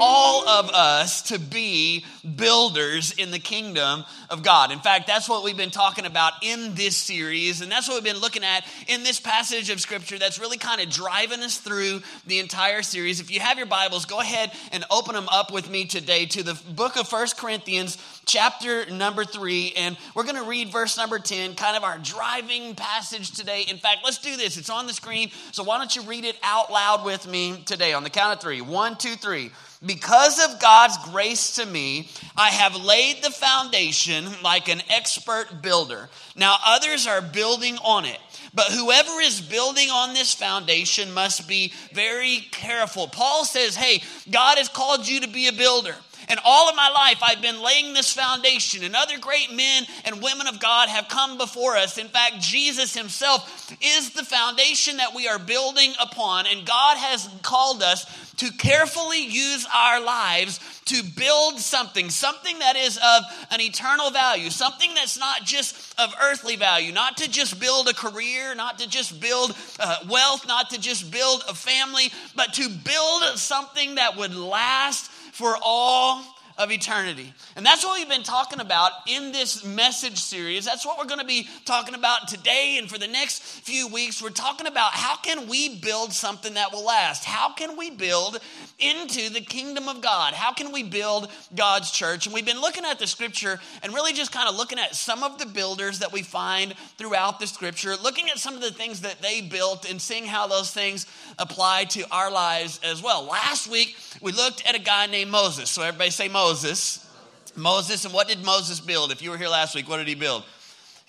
all of us to be builders in the kingdom of God. In fact, that's what we've been talking about in this series, and that's what we've been looking at in this passage of scripture that's really kind of driving us through the entire series. If you have your Bibles, go ahead and open them up with me today to the book of First Corinthians, chapter number 3, and we're going to read verse number 10, kind of our driving passage today. In fact, let's do this. It's on the screen, so why don't you read it out loud with me today on the count of three. One, two, three. Because of God's grace to me, I have laid the foundation like an expert builder. Now others are building on it. But whoever is building on this foundation must be very careful. Paul says, Hey, God has called you to be a builder. And all of my life, I've been laying this foundation, and other great men and women of God have come before us. In fact, Jesus himself is the foundation that we are building upon, and God has called us to carefully use our lives to build something, something that is of an eternal value, something that's not just of earthly value, not to just build a career, not to just build uh, wealth, not to just build a family, but to build something that would last for all of eternity. And that's what we've been talking about in this message series. That's what we're going to be talking about today and for the next few weeks. We're talking about how can we build something that will last? How can we build into the kingdom of God? How can we build God's church? And we've been looking at the scripture and really just kind of looking at some of the builders that we find throughout the scripture, looking at some of the things that they built and seeing how those things apply to our lives as well. Last week, we looked at a guy named Moses. So everybody say Moses. Moses. Moses, and what did Moses build? If you were here last week, what did he build?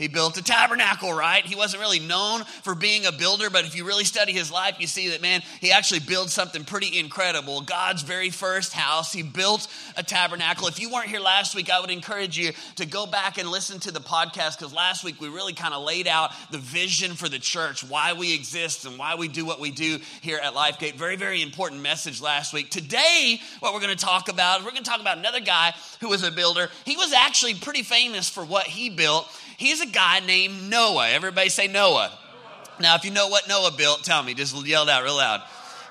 He built a tabernacle, right? He wasn't really known for being a builder, but if you really study his life, you see that, man, he actually built something pretty incredible. God's very first house. He built a tabernacle. If you weren't here last week, I would encourage you to go back and listen to the podcast because last week we really kind of laid out the vision for the church, why we exist and why we do what we do here at LifeGate. Very, very important message last week. Today, what we're going to talk about, we're going to talk about another guy who was a builder. He was actually pretty famous for what he built. He's a guy named Noah. Everybody say Noah. Now, if you know what Noah built, tell me. Just yell it out real loud.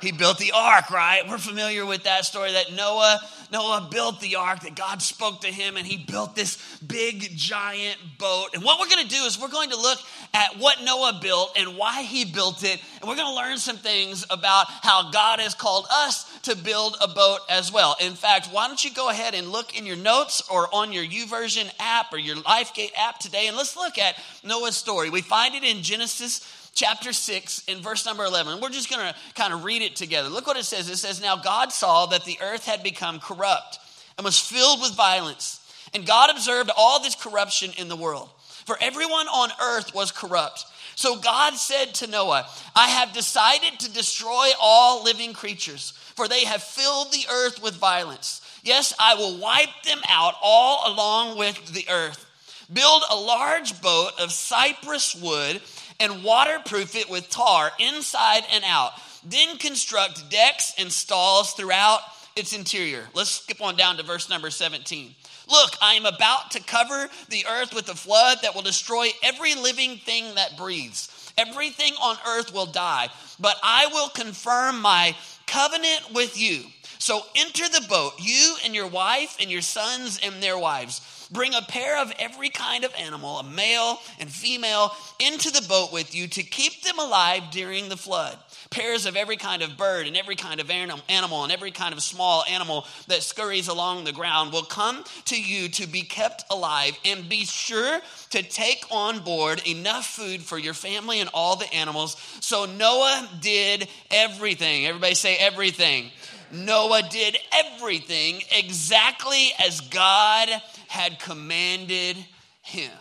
He built the ark, right? We're familiar with that story that Noah Noah built the ark, that God spoke to him, and he built this big, giant boat. And what we're going to do is we're going to look at what Noah built and why he built it. And we're going to learn some things about how God has called us to build a boat as well. In fact, why don't you go ahead and look in your notes or on your YouVersion app or your LifeGate app today, and let's look at Noah's story. We find it in Genesis chapter 6 in verse number 11. We're just going to kind of read it together. Look what it says. It says, Now God saw that the earth had become corrupt and was filled with violence. And God observed all this corruption in the world. For everyone on earth was corrupt. So God said to Noah, I have decided to destroy all living creatures, for they have filled the earth with violence. Yes, I will wipe them out all along with the earth. Build a large boat of cypress wood and waterproof it with tar inside and out. Then construct decks and stalls throughout its interior. Let's skip on down to verse number 17. Look, I am about to cover the earth with a flood that will destroy every living thing that breathes. Everything on earth will die, but I will confirm my covenant with you. So enter the boat, you and your wife and your sons and their wives Bring a pair of every kind of animal, a male and female, into the boat with you to keep them alive during the flood. Pairs of every kind of bird and every kind of animal and every kind of small animal that scurries along the ground will come to you to be kept alive. And be sure to take on board enough food for your family and all the animals. So Noah did everything. Everybody say everything. Noah did everything exactly as God had commanded him.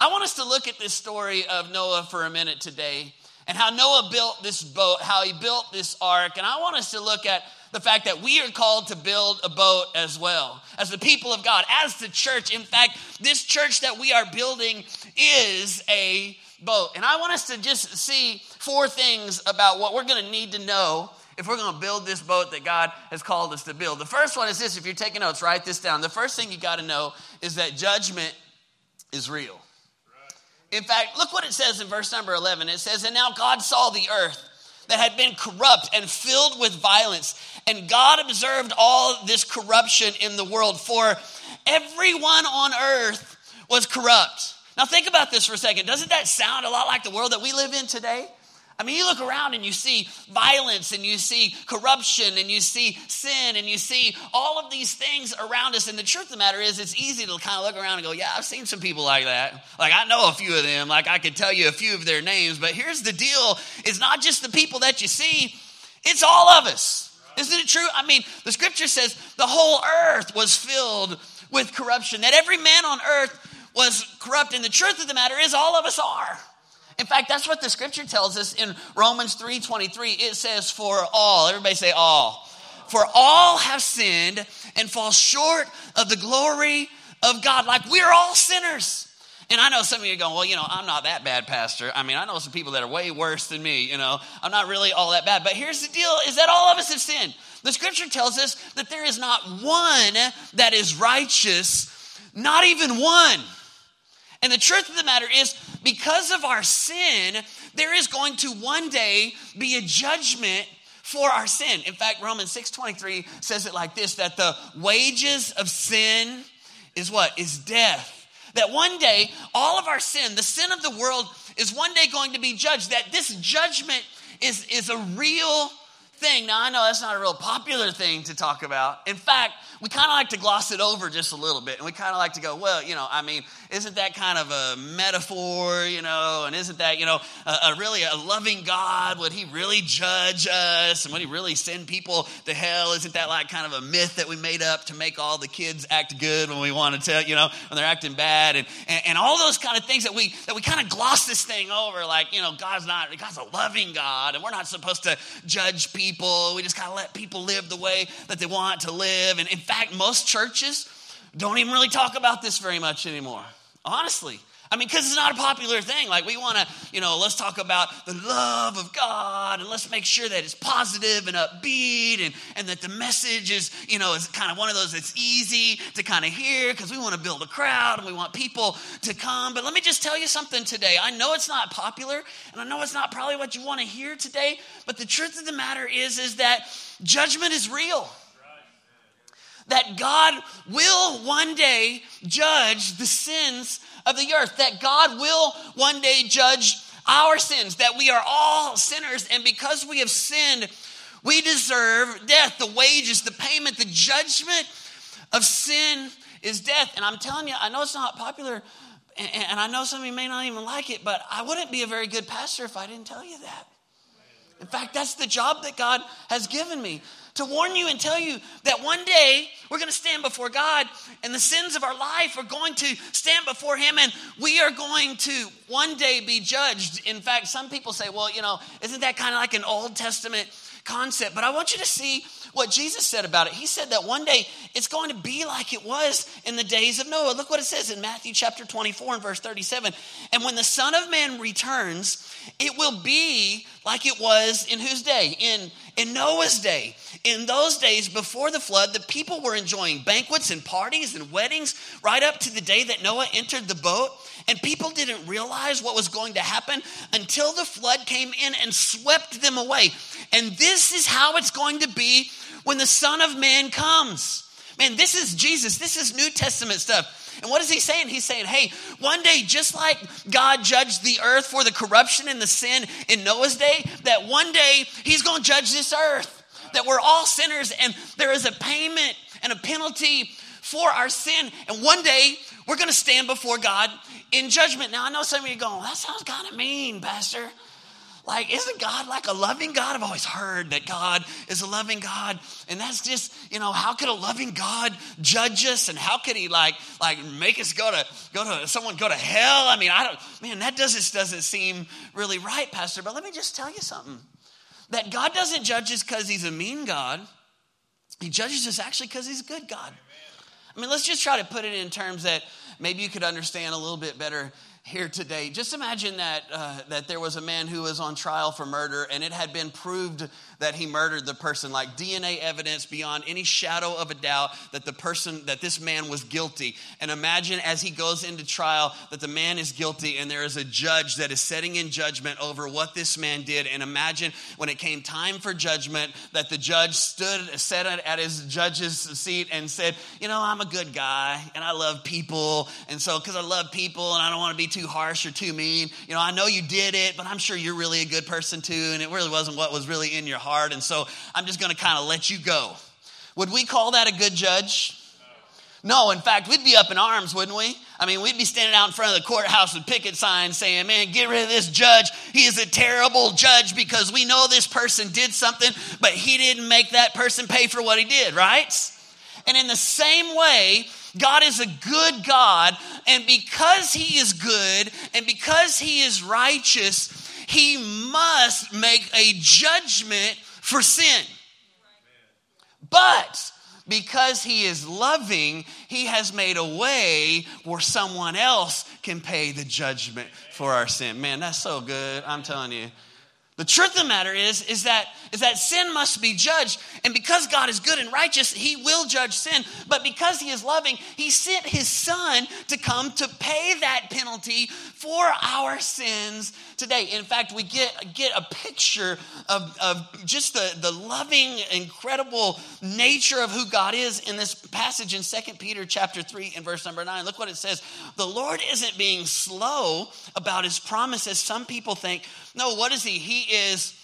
I want us to look at this story of Noah for a minute today and how Noah built this boat, how he built this ark. And I want us to look at the fact that we are called to build a boat as well, as the people of God, as the church. In fact, this church that we are building is a boat. And I want us to just see four things about what we're going to need to know if we're going to build this boat that God has called us to build. The first one is this if you're taking notes, write this down. The first thing you got to know is that judgment is real. In fact, look what it says in verse number 11. It says, And now God saw the earth that had been corrupt and filled with violence, And God observed all this corruption in the world, for everyone on earth was corrupt. Now, think about this for a second. Doesn't that sound a lot like the world that we live in today? I mean, you look around and you see violence and you see corruption and you see sin and you see all of these things around us. And the truth of the matter is, it's easy to kind of look around and go, Yeah, I've seen some people like that. Like, I know a few of them. Like, I could tell you a few of their names. But here's the deal it's not just the people that you see, it's all of us. Isn't it true? I mean, the scripture says the whole earth was filled with corruption, that every man on earth was corrupt. And the truth of the matter is, all of us are. In fact, that's what the scripture tells us in Romans 3:23. It says, "For all." Everybody say all. For all have sinned and fall short of the glory of God. Like we're all sinners. And I know some of you are going, well, you know, I'm not that bad, Pastor. I mean, I know some people that are way worse than me, you know. I'm not really all that bad. But here's the deal is that all of us have sinned. The scripture tells us that there is not one that is righteous, not even one. And the truth of the matter is, because of our sin, there is going to one day be a judgment for our sin. In fact, Romans 6:23 says it like this that the wages of sin is what? Is death. That one day all of our sin, the sin of the world is one day going to be judged. That this judgment is is a real thing. Now, I know that's not a real popular thing to talk about. In fact, we kind of like to gloss it over just a little bit. And we kind of like to go, well, you know, I mean, isn't that kind of a metaphor, you know? And isn't that, you know, a, a really a loving God? Would he really judge us? And would he really send people to hell? Isn't that like kind of a myth that we made up to make all the kids act good when we want to tell, you know, when they're acting bad? And, and, and all those kind of things that we, that we kind of gloss this thing over. Like, you know, God's not, God's a loving God. And we're not supposed to judge people. We just kind of let people live the way that they want to live. And in fact, most churches don't even really talk about this very much anymore. Honestly. I mean, because it's not a popular thing. Like, we want to, you know, let's talk about the love of God and let's make sure that it's positive and upbeat and, and that the message is, you know, is kind of one of those that's easy to kind of hear because we want to build a crowd and we want people to come. But let me just tell you something today. I know it's not popular and I know it's not probably what you want to hear today, but the truth of the matter is, is that judgment is real that God will one day judge the sins of the earth, that God will one day judge our sins, that we are all sinners, and because we have sinned, we deserve death. The wages, the payment, the judgment of sin is death. And I'm telling you, I know it's not popular, and I know some of you may not even like it, but I wouldn't be a very good pastor if I didn't tell you that. In fact, that's the job that God has given me to warn you and tell you that one day we're going to stand before God and the sins of our life are going to stand before Him and we are going to one day be judged. In fact, some people say, well, you know, isn't that kind of like an Old Testament concept? But I want you to see what Jesus said about it. He said that one day it's going to be like it was in the days of Noah. Look what it says in Matthew chapter 24 and verse 37. And when the Son of Man returns, it will be like it was in whose day? In, in Noah's day. In those days before the flood, the people were enjoying banquets and parties and weddings right up to the day that Noah entered the boat. And people didn't realize what was going to happen until the flood came in and swept them away. And this is how it's going to be when the Son of Man comes. Man, this is Jesus. This is New Testament stuff. And what is he saying? He's saying, hey, one day, just like God judged the earth for the corruption and the sin in Noah's day, that one day he's going to judge this earth. That we're all sinners and there is a payment and a penalty for our sin. And one day we're going to stand before God in judgment. Now, I know some of you are going, that sounds kind of mean, Pastor. Like, isn't God like a loving God? I've always heard that God is a loving God. And that's just, you know, how could a loving God judge us? And how could he like like make us go to go to someone go to hell? I mean, I don't man, that doesn't doesn't seem really right, Pastor. But let me just tell you something. That God doesn't judge us because he's a mean God. He judges us actually because he's a good God. I mean, let's just try to put it in terms that maybe you could understand a little bit better here today. Just imagine that uh, that there was a man who was on trial for murder, and it had been proved that he murdered the person, like DNA evidence beyond any shadow of a doubt that the person that this man was guilty. And imagine as he goes into trial that the man is guilty, and there is a judge that is setting in judgment over what this man did. And imagine when it came time for judgment that the judge stood, sat at his judge's seat, and said, "You know, I'm a good guy, and I love people, and so because I love people, and I don't want to be too harsh or too mean. You know, I know you did it, but I'm sure you're really a good person too, and it really wasn't what was really in your heart. And so I'm just going to kind of let you go. Would we call that a good judge? No, in fact, we'd be up in arms, wouldn't we? I mean, we'd be standing out in front of the courthouse with picket signs saying, man, get rid of this judge. He is a terrible judge because we know this person did something, but he didn't make that person pay for what he did, right? And in the same way, God is a good God, and because He is good and because He is righteous, He must make a judgment for sin. But because He is loving, He has made a way where someone else can pay the judgment for our sin. Man, that's so good. I'm telling you. The truth of the matter is, is that, is that sin must be judged. And because God is good and righteous, he will judge sin. But because he is loving, he sent his son to come to pay that penalty for our sins today. In fact, we get, get a picture of, of just the, the loving, incredible nature of who God is in this passage in 2 Peter chapter 3 and verse number 9. Look what it says. The Lord isn't being slow about his promise as some people think no, what is he? He is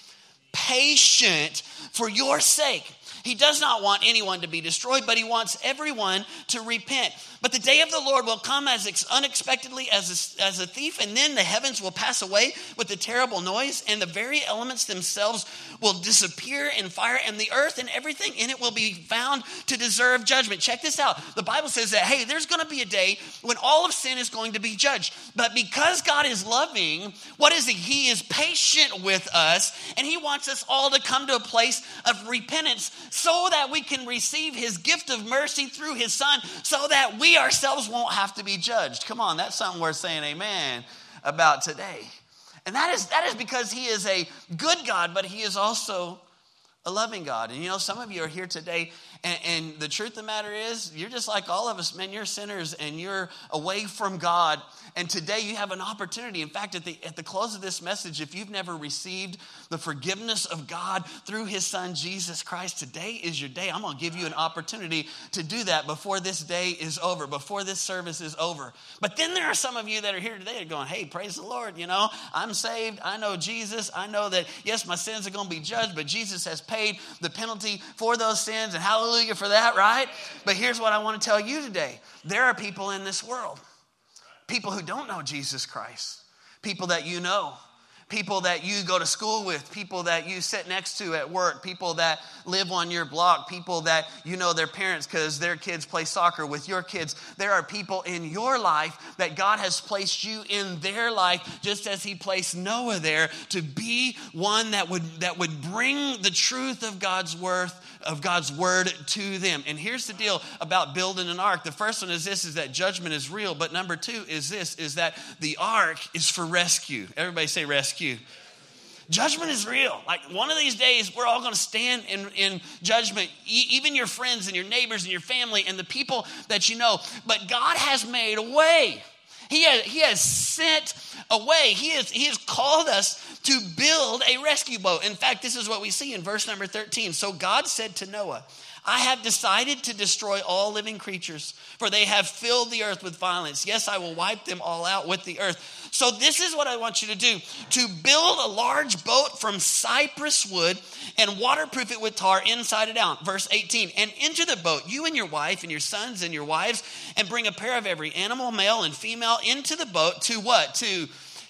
patient for your sake. He does not want anyone to be destroyed, but he wants everyone to repent. But the day of the Lord will come as unexpectedly as a, as a thief, and then the heavens will pass away with a terrible noise, and the very elements themselves will disappear in fire, and the earth and everything in it will be found to deserve judgment. Check this out. The Bible says that, hey, there's going to be a day when all of sin is going to be judged. But because God is loving, what is He? He is patient with us, and He wants us all to come to a place of repentance so that we can receive His gift of mercy through His Son, so that we ourselves won't have to be judged. Come on, that's something worth saying amen about today. And that is, that is because He is a good God, but He is also a loving God. And you know, some of you are here today and, and, the truth of the matter is, you're just like all of us, man. You're sinners and you're away from God. And today you have an opportunity. In fact, at the, at the close of this message, if you've never received the forgiveness of God through his son, Jesus Christ, today is your day. I'm going to give you an opportunity to do that before this day is over, before this service is over. But then there are some of you that are here today are going, hey, praise the Lord. You know, I'm saved. I know Jesus. I know that, yes, my sins are going to be judged, but Jesus has paid the penalty for those sins. And hallelujah hallelujah for that, right? But here's what I want to tell you today. There are people in this world, people who don't know Jesus Christ, people that you know. People that you go to school with, people that you sit next to at work, people that live on your block, people that you know their parents because their kids play soccer with your kids. There are people in your life that God has placed you in their life just as he placed Noah there to be one that would that would bring the truth of God's worth of God's word to them. And here's the deal about building an ark. The first one is this is that judgment is real, but number 2 is this is that the ark is for rescue. Everybody say rescue. Judgment is real. Like one of these days, we're all going to stand in, in judgment, e- even your friends and your neighbors and your family and the people that you know. But God has made a way. He has, he has sent away. He has, he has called us to build a rescue boat. In fact, this is what we see in verse number 13. So God said to Noah, I have decided to destroy all living creatures, for they have filled the earth with violence. Yes, I will wipe them all out with the earth. So, this is what I want you to do to build a large boat from cypress wood and waterproof it with tar inside and out. Verse 18 And into the boat, you and your wife and your sons and your wives, and bring a pair of every animal, male and female, into the boat to what? To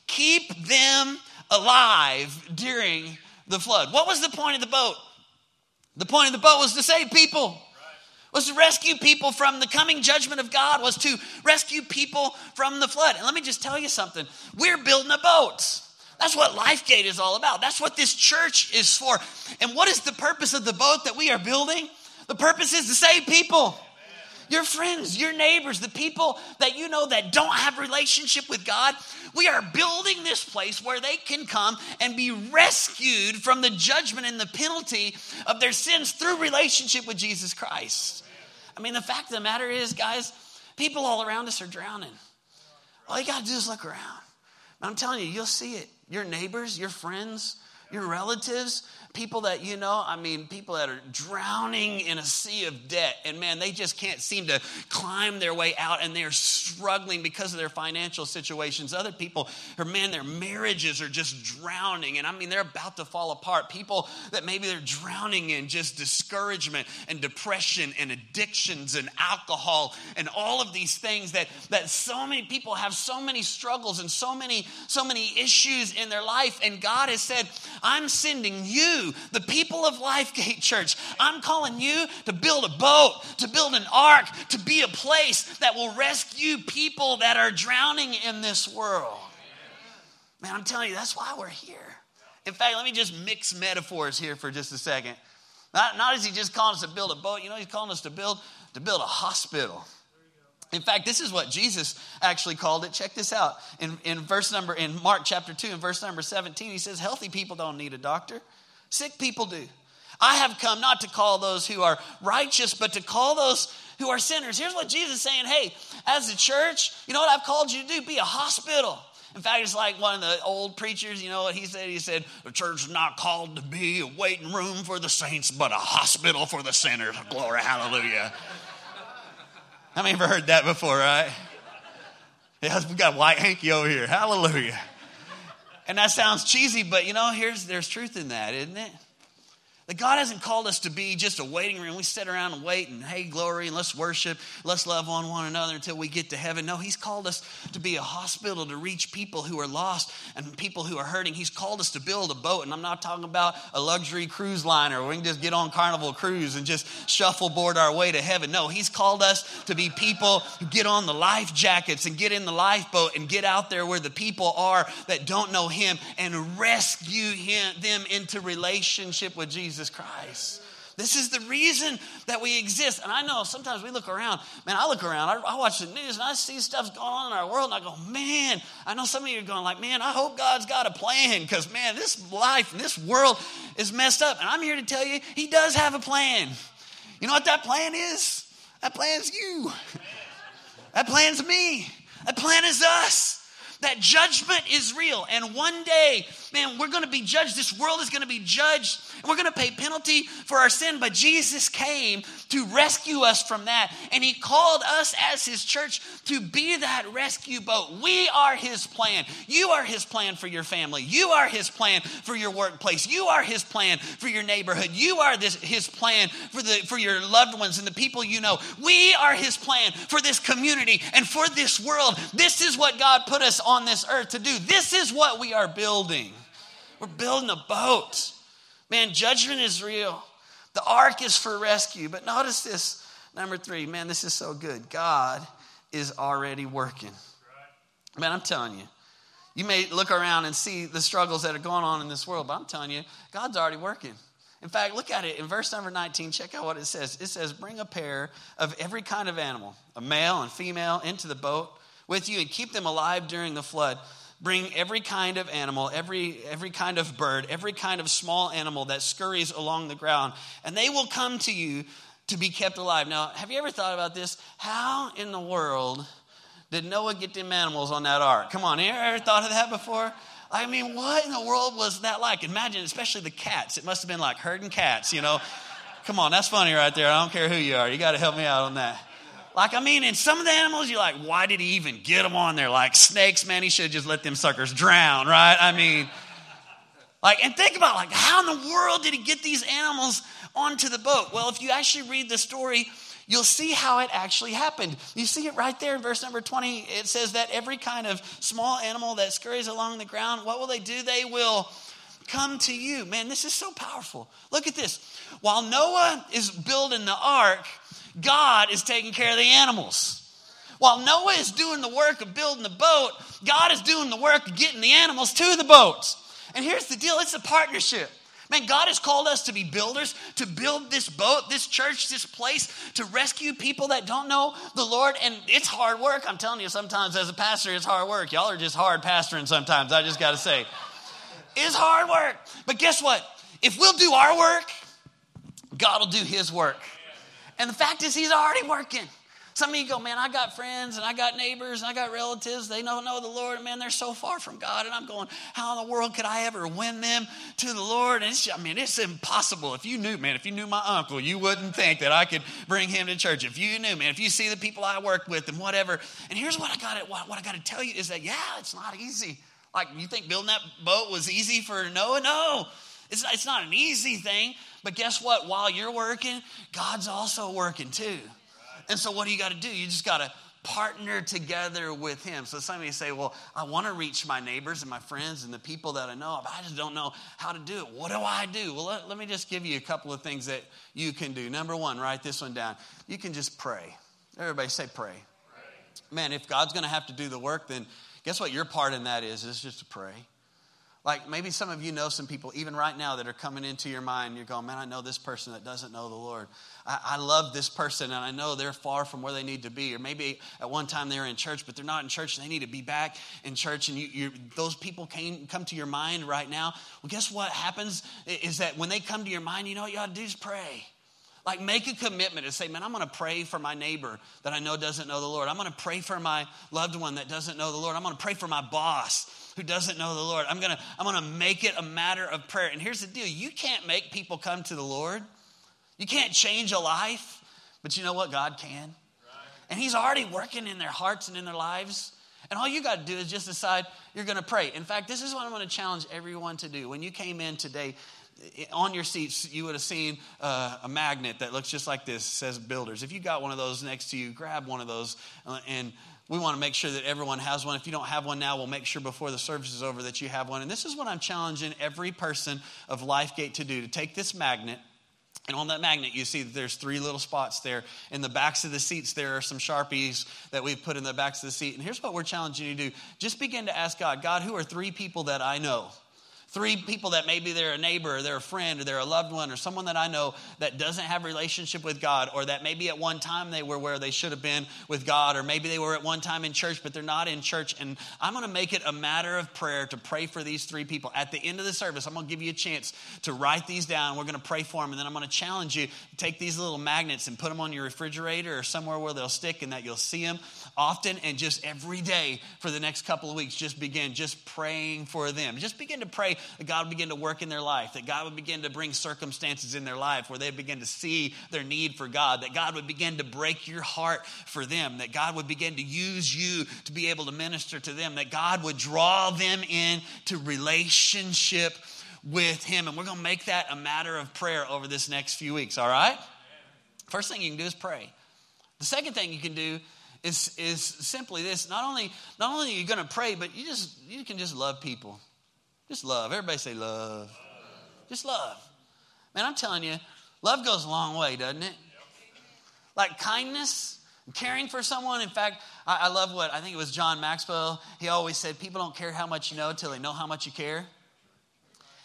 keep them alive during the flood. What was the point of the boat? The point of the boat was to save people. Was to rescue people from the coming judgment of God, was to rescue people from the flood. And let me just tell you something. We're building a boat. That's what LifeGate is all about. That's what this church is for. And what is the purpose of the boat that we are building? The purpose is to save people. Your friends, your neighbors, the people that you know that don't have relationship with God. We are building this place where they can come and be rescued from the judgment and the penalty of their sins through relationship with Jesus Christ. I mean, the fact of the matter is, guys, people all around us are drowning. All you got to do is look around. I'm telling you, you'll see it. Your neighbors, your friends, your relatives, people that you know, I mean, people that are drowning in a sea of debt, and man, they just can't seem to climb their way out, and they're struggling because of their financial situations. Other people, or man, their marriages are just drowning, and I mean, they're about to fall apart. People that maybe they're drowning in just discouragement and depression and addictions and alcohol and all of these things that that so many people have so many struggles and so many so many issues in their life, and God has said, "I'm sending you." the people of Lifegate Church, I'm calling you to build a boat, to build an ark, to be a place that will rescue people that are drowning in this world. Man, I'm telling you, that's why we're here. In fact, let me just mix metaphors here for just a second. Not, not is he just calling us to build a boat, you know, he's calling us to build to build a hospital. In fact, this is what Jesus actually called it. Check this out. In, in verse number, in Mark chapter 2, in verse number 17, he says, Healthy people don't need a doctor, Sick people do. I have come not to call those who are righteous, but to call those who are sinners. Here's what Jesus is saying Hey, as a church, you know what I've called you to do? Be a hospital. In fact, it's like one of the old preachers, you know what he said? He said, The church is not called to be a waiting room for the saints, but a hospital for the sinners. Glory, hallelujah. How many ever heard that before, right? Yeah, we got white hanky over here. Hallelujah. And that sounds cheesy, but you know, here's there's truth in that, isn't it? That God hasn't called us to be just a waiting room. We sit around and wait and hey, glory, and let's worship, let's love on one another until we get to heaven. No, He's called us to be a hospital to reach people who are lost and people who are hurting. He's called us to build a boat, and I'm not talking about a luxury cruise liner where we can just get on Carnival Cruise and just shuffleboard our way to heaven. No, He's called us to be people who get on the life jackets and get in the lifeboat and get out there where the people are that don't know Him and rescue him, them into relationship with Jesus. Jesus Christ. This is the reason that we exist. And I know sometimes we look around, man, I look around, I, I, watch the news and I see stuff going on in our world and I go, man, I know some of you are going like, man, I hope God's got a plan because, man, this life and this world is messed up. And I'm here to tell you, He does have a plan. You know what that plan is? That plan's you. That plan's me. That plan is us that judgment is real. And one day, man, we're going to be judged. This world is going to be judged. And we're going to pay penalty for our sin. But Jesus came to rescue us from that. And he called us as his church to be that rescue boat. We are his plan. You are his plan for your family. You are his plan for your workplace. You are his plan for your neighborhood. You are this, his plan for, the, for your loved ones and the people you know. We are his plan for this community and for this world. This is what God put us on this earth to do. This is what we are building. We're building a boat. Man, judgment is real. The ark is for rescue. But notice this number three. Man, this is so good. God is already working. Man, I'm telling you. You may look around and see the struggles that are going on in this world, but I'm telling you, God's already working. In fact, look at it in verse number 19. Check out what it says. It says, Bring a pair of every kind of animal, a male and female, into the boat with you and keep them alive during the flood. Bring every kind of animal, every, every kind of bird, every kind of small animal that scurries along the ground, and they will come to you to be kept alive. Now, have you ever thought about this? How in the world did Noah get them animals on that ark? Come on, you ever thought of that before? I mean, what in the world was that like? Imagine, especially the cats. It must have been like herding cats, you know? Come on, that's funny right there. I don't care who you are. You got to help me out on that. Like, I mean, in some of the animals, you're like, why did he even get them on there? Like snakes, man, he should just let them suckers drown, right? I mean, like, and think about, like, how in the world did he get these animals onto the boat? Well, if you actually read the story, you'll see how it actually happened. You see it right there in verse number 20. It says that every kind of small animal that scurries along the ground, what will they do? They will come to you. Man, this is so powerful. Look at this. While Noah is building the ark, God is taking care of the animals. While Noah is doing the work of building the boat, God is doing the work of getting the animals to the boats. And here's the deal it's a partnership. Man, God has called us to be builders, to build this boat, this church, this place, to rescue people that don't know the Lord. And it's hard work. I'm telling you, sometimes as a pastor, it's hard work. Y'all are just hard pastoring sometimes, I just got to say. It's hard work. But guess what? If we'll do our work, God will do his work. And the fact is, he's already working. Some of you go, man, I got friends and I got neighbors and I got relatives. They don't know the Lord. And man, they're so far from God. And I'm going, how in the world could I ever win them to the Lord? And I mean, it's impossible. If you knew, man, if you knew my uncle, you wouldn't think that I could bring him to church. If you knew, man, if you see the people I work with and whatever. And here's what I got what, what I got to tell you is that, yeah, it's not easy. Like, you think building that boat was easy for Noah? No. It's, it's not an easy thing. But guess what? While you're working, God's also working too. And so, what do you got to do? You just got to partner together with him. So some of you say, well, I want to reach my neighbors and my friends and the people that I know, but I just don't know how to do it. What do I do? Well, let, let me just give you a couple of things that you can do. Number one, write this one down. You can just pray. Everybody say pray. pray. Man, if God's going to have to do the work, then guess what your part in that is? Is just to pray. Like maybe some of you know some people, even right now, that are coming into your mind. You're going, man, I know this person that doesn't know the Lord. I, I, love this person and I know they're far from where they need to be. Or maybe at one time they were in church, but they're not in church. They need to be back in church. And you, those people came, come to your mind right now. Well, guess what happens is that when they come to your mind, you know what you ought to do is pray. Like, make a commitment and say, man, I'm to pray for my neighbor that I know doesn't know the Lord. I'm to pray for my loved one that doesn't know the Lord. I'm to pray for my boss who doesn't know the Lord. I'm going to I'm going to make it a matter of prayer. And here's the deal you can't make people come to the Lord, you can't change a life, but you know what? God can. And He's already working in their hearts and in their lives. And all you got to do is just decide you're going to pray. In fact, this is what I'm going to challenge everyone to do. When you came in today, on your seats, you would have seen uh, a magnet that looks just like this, says builders. If you got one of those next to you, grab one of those uh, and we want to make sure that everyone has one. If you don't have one now, we'll make sure before the service is over that you have one. And this is what I'm challenging every person of LifeGate to do to take this magnet. And on that magnet, you see that there's three little spots there. In the backs of the seats, there are some Sharpies that we've put in the backs of the seat. And here's what we're challenging you to do just begin to ask God, God, who are three people that I know? Three people that maybe they're a neighbor, or they're a friend, or they're a loved one, or someone that I know that doesn't have relationship with God, or that maybe at one time they were where they should have been with God, or maybe they were at one time in church, but they're not in church. And I'm going to make it a matter of prayer to pray for these three people. At the end of the service, I'm going to give you a chance to write these down. We're going to pray for them, and then I'm going to challenge you take these little magnets and put them on your refrigerator or somewhere where they'll stick and that you'll see them often and just every day for the next couple of weeks. Just begin just praying for them. Just begin to pray that God would begin to work in their life, that God would begin to bring circumstances in their life where they begin to see their need for God, that God would begin to break your heart for them, that God would begin to use you to be able to minister to them, that God would draw them in to relationship with Him. And we're going to make that a matter of prayer over this next few weeks, all right? First thing you can do is pray. The second thing you can do is, is simply this not only, not only are you going to pray, but you just you can just love people. Just love. Everybody say love. Just love. Man, I'm telling you, love goes a long way, doesn't it? Like kindness, caring for someone. In fact, I, I love what I think it was John Maxwell. He always said, People don't care how much you know until they know how much you care.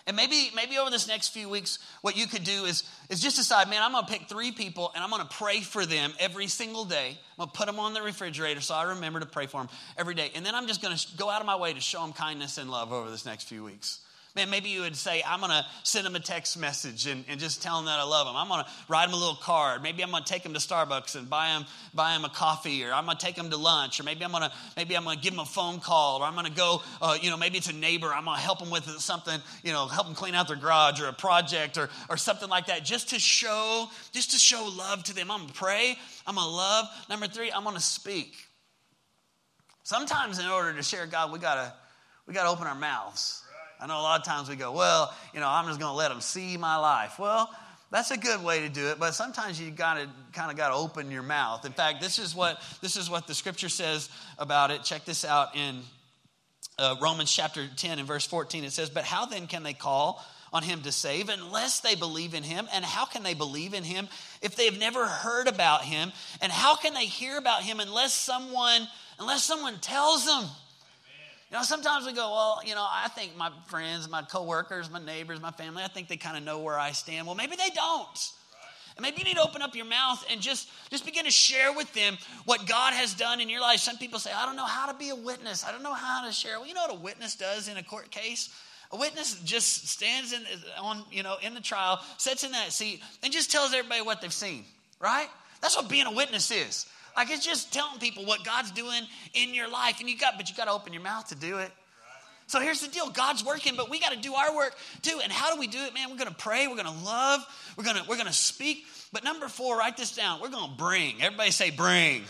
And maybe, maybe over this next few weeks, what you could do is, is just decide, man, I'm going to pick three people and I'm going to pray for them every single day. I'm going to put them on the refrigerator so I remember to pray for them every day. And then I'm just going to go out of my way to show them kindness and love over this next few weeks. Man, maybe you would say, I'm going to send them a text message and, and just tell them that I love them. I'm going to write them a little card. Maybe I'm going to take them to Starbucks and buy them, buy them a coffee, or I'm going to take them to lunch, or maybe I'm going to, maybe I'm going to give them a phone call, or I'm going to go, uh, you know, maybe it's a neighbor. I'm going to help them with something, you know, help them clean out their garage or a project or, or something like that, just to show, just to show love to them. I'm going to pray. I'm going to love. Number three, I'm going to speak. Sometimes in order to share God, we got to, we got to open our mouths. I know a lot of times we go, well, you know, I'm just going to let them see my life. Well, that's a good way to do it, but sometimes you got to kind of got to open your mouth. In fact, this is what this is what the scripture says about it. Check this out in uh, Romans chapter 10 and verse 14. It says, "But how then can they call on him to save unless they believe in him? And how can they believe in him if they've never heard about him? And how can they hear about him unless someone unless someone tells them?" You know, sometimes we go, well, you know, I think my friends, my coworkers, my neighbors, my family, I think they kind of know where I stand. Well, maybe they don't. And maybe you need to open up your mouth and just, just begin to share with them what God has done in your life. Some people say, I don't know how to be a witness. I don't know how to share. Well, you know what a witness does in a court case? A witness just stands in, on, you know, in the trial, sits in that seat, and just tells everybody what they've seen, right? That's what being a witness is. Like it's just telling people what God's doing in your life. And you got, but you got to open your mouth to do it. So here's the deal God's working, but we got to do our work too. And how do we do it, man? We're going to pray, we're going to love, we're going to we're going to speak. But number four, write this down. We're going to bring. Everybody say bring.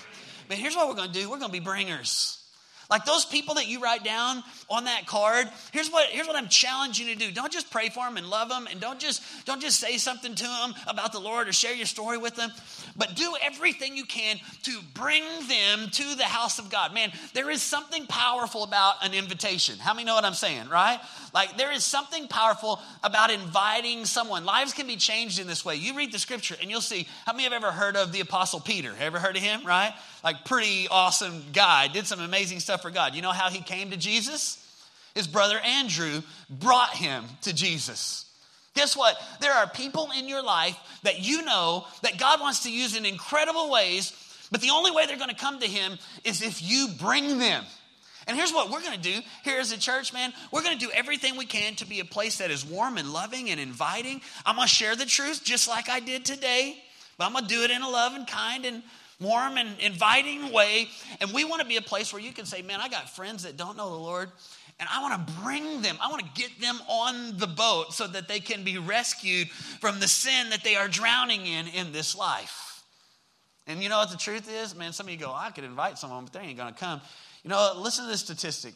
But here's what we're going to do we're going to be bringers. Like those people that you write down on that card, here's what, here's what I'm challenging you to do. Don't just pray for them and love them and don't just, don't just say something to them about the Lord or share your story with them, but do everything you can to bring them to the house of God. Man, there is something powerful about an invitation. How many know what I'm saying, right? Like there is something powerful about inviting someone. Lives can be changed in this way. You read the scripture and you'll see how many have ever heard of the apostle Peter? Ever heard of him, right? Like pretty awesome guy, did some amazing stuff for God. You know how he came to Jesus? His brother Andrew brought him to Jesus. Guess what? There are people in your life that you know that God wants to use in incredible ways, but the only way they're going to come to him is if you bring them. And here's what we're going to do here as a church, man. We're going to do everything we can to be a place that is warm and loving and inviting. I'm going to share the truth just like I did today, but I'm going to do it in a loving, kind, and warm and inviting way. And we want to be a place where you can say, man, I got friends that don't know the Lord. And I want to bring them, I want to get them on the boat so that they can be rescued from the sin that they are drowning in in this life. And you know what the truth is? Man, some of you go, I could invite someone, but they ain't going to come. You know, listen to this statistic.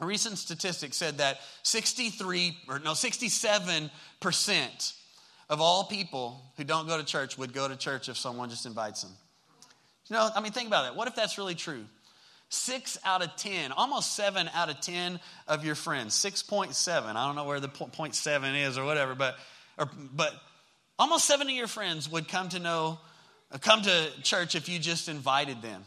A recent statistic said that 63 or no 67% of all people who don't go to church would go to church if someone just invites them. You know, I mean, think about that. What if that's really true? Six out of 10, almost seven out of 10 of your friends, 6.7. I don't know where the seven is or whatever, but, or, but almost seven of your friends would come to know, come to church if you just invited them.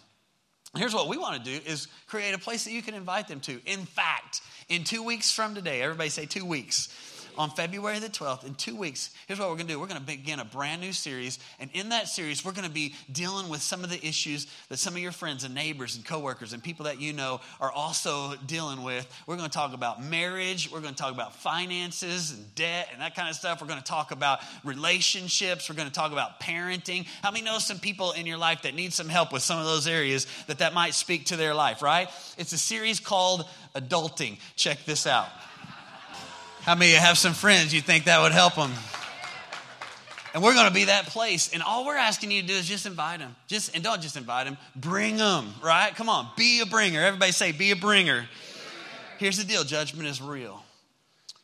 Here's what we want to do is create a place that you can invite them to. In fact, in two weeks from today, everybody say two weeks on February the 12th, in two weeks, here's what we're going to do. We're going to begin a brand new series. And in that series, we're going to be dealing with some of the issues that some of your friends and neighbors and coworkers and people that you know are also dealing with. We're going to talk about marriage. We're going to talk about finances and debt and that kind of stuff. We're going to talk about relationships. We're going to talk about parenting. How many know some people in your life that need some help with some of those areas that that might speak to their life, right? It's a series called Adulting. Check this out. How many have some friends you think that would help them? And we're going to be that place. And all we're asking you to do is just invite them. Just and don't just invite them, bring them, right? Come on, be a bringer. Everybody say be a bringer. Here's the deal, judgment is real.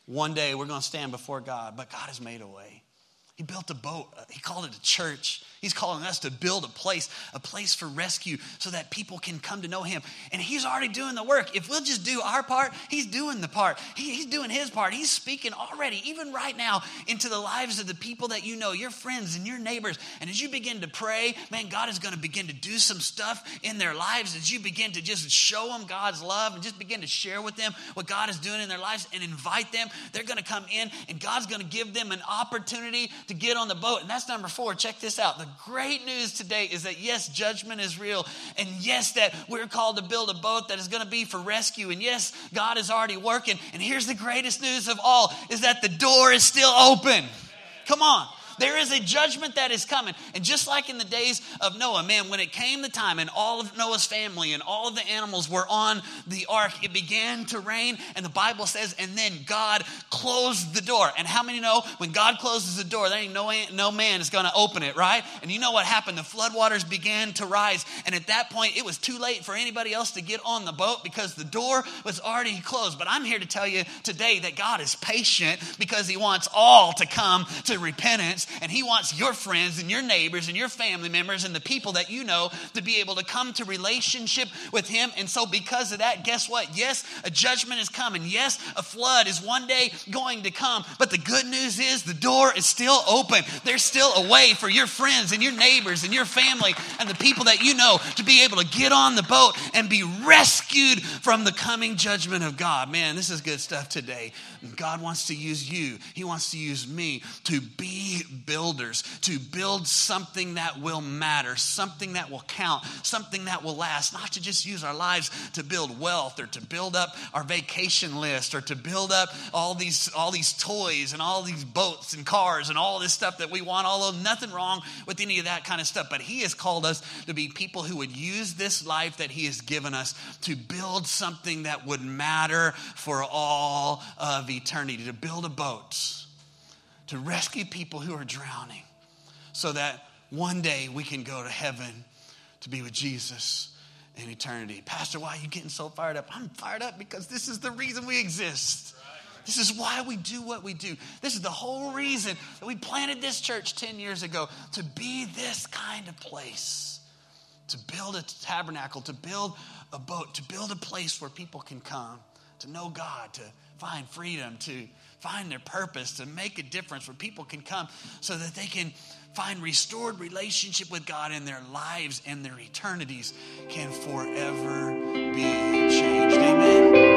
One day we're going to stand before God, but God has made a way. He built a boat. He called it a church. He's calling us to build a place, a place for rescue so that people can come to know him. And he's already doing the work. If we'll just do our part, he's doing the part. He, he's doing his part. He's speaking already, even right now, into the lives of the people that you know, your friends and your neighbors. And as you begin to pray, man, God is going to begin to do some stuff in their lives as you begin to just show them God's love and just begin to share with them what God is doing in their lives and invite them. They're going to come in and God's going to give them an opportunity to get on the boat. And that's number four. Check this out. The great news today is that yes, judgment is real. And yes, that we're called to build a boat that is going to be for rescue. And yes, God is already working. And here's the greatest news of all is that the door is still open. Come on. There is a judgment that is coming. And just like in the days of Noah, man, when it came the time and all of Noah's family and all of the animals were on the ark, it began to rain. And the Bible says, and then God closed the door. And how many know when God closes the door, there ain't no, no man is going to open it, right? And you know what happened? The floodwaters began to rise. And at that point, it was too late for anybody else to get on the boat because the door was already closed. But I'm here to tell you today that God is patient because he wants all to come to repentance lives, and He wants your friends and your neighbors and your family members and the people that you know to be able to come to relationship with Him. And so, because of that, guess what? Yes, a judgment is coming. Yes, a flood is one day going to come. But the good news is the door is still open. There's still a way for your friends and your neighbors and your family and the people that you know to be able to get on the boat and be rescued from the coming judgment of God. Man, this is good stuff today. God wants to use you, He wants to use me to be builders, to build something that will matter, something that will count, something that will last, not to just use our lives to build wealth or to build up our vacation list or to build up all these, all these toys and all these boats and cars and all this stuff that we want, although nothing wrong with any of that kind of stuff. But He has called us to be people who would use this life that He has given us to build something that would matter for all of eternity, to build a boat, to rescue people who are drowning, so that one day we can go to heaven to be with Jesus in eternity. Pastor, why are you getting so fired up? I'm fired up because this is the reason we exist. This is why we do what we do. This is the whole reason that we planted this church 10 years ago to be this kind of place, to build a tabernacle, to build a boat, to build a place where people can come, to know God, to find freedom, to find their purpose, to make a difference where people can come so that they can find restored relationship with God in their lives and their eternities can forever be changed. Amen.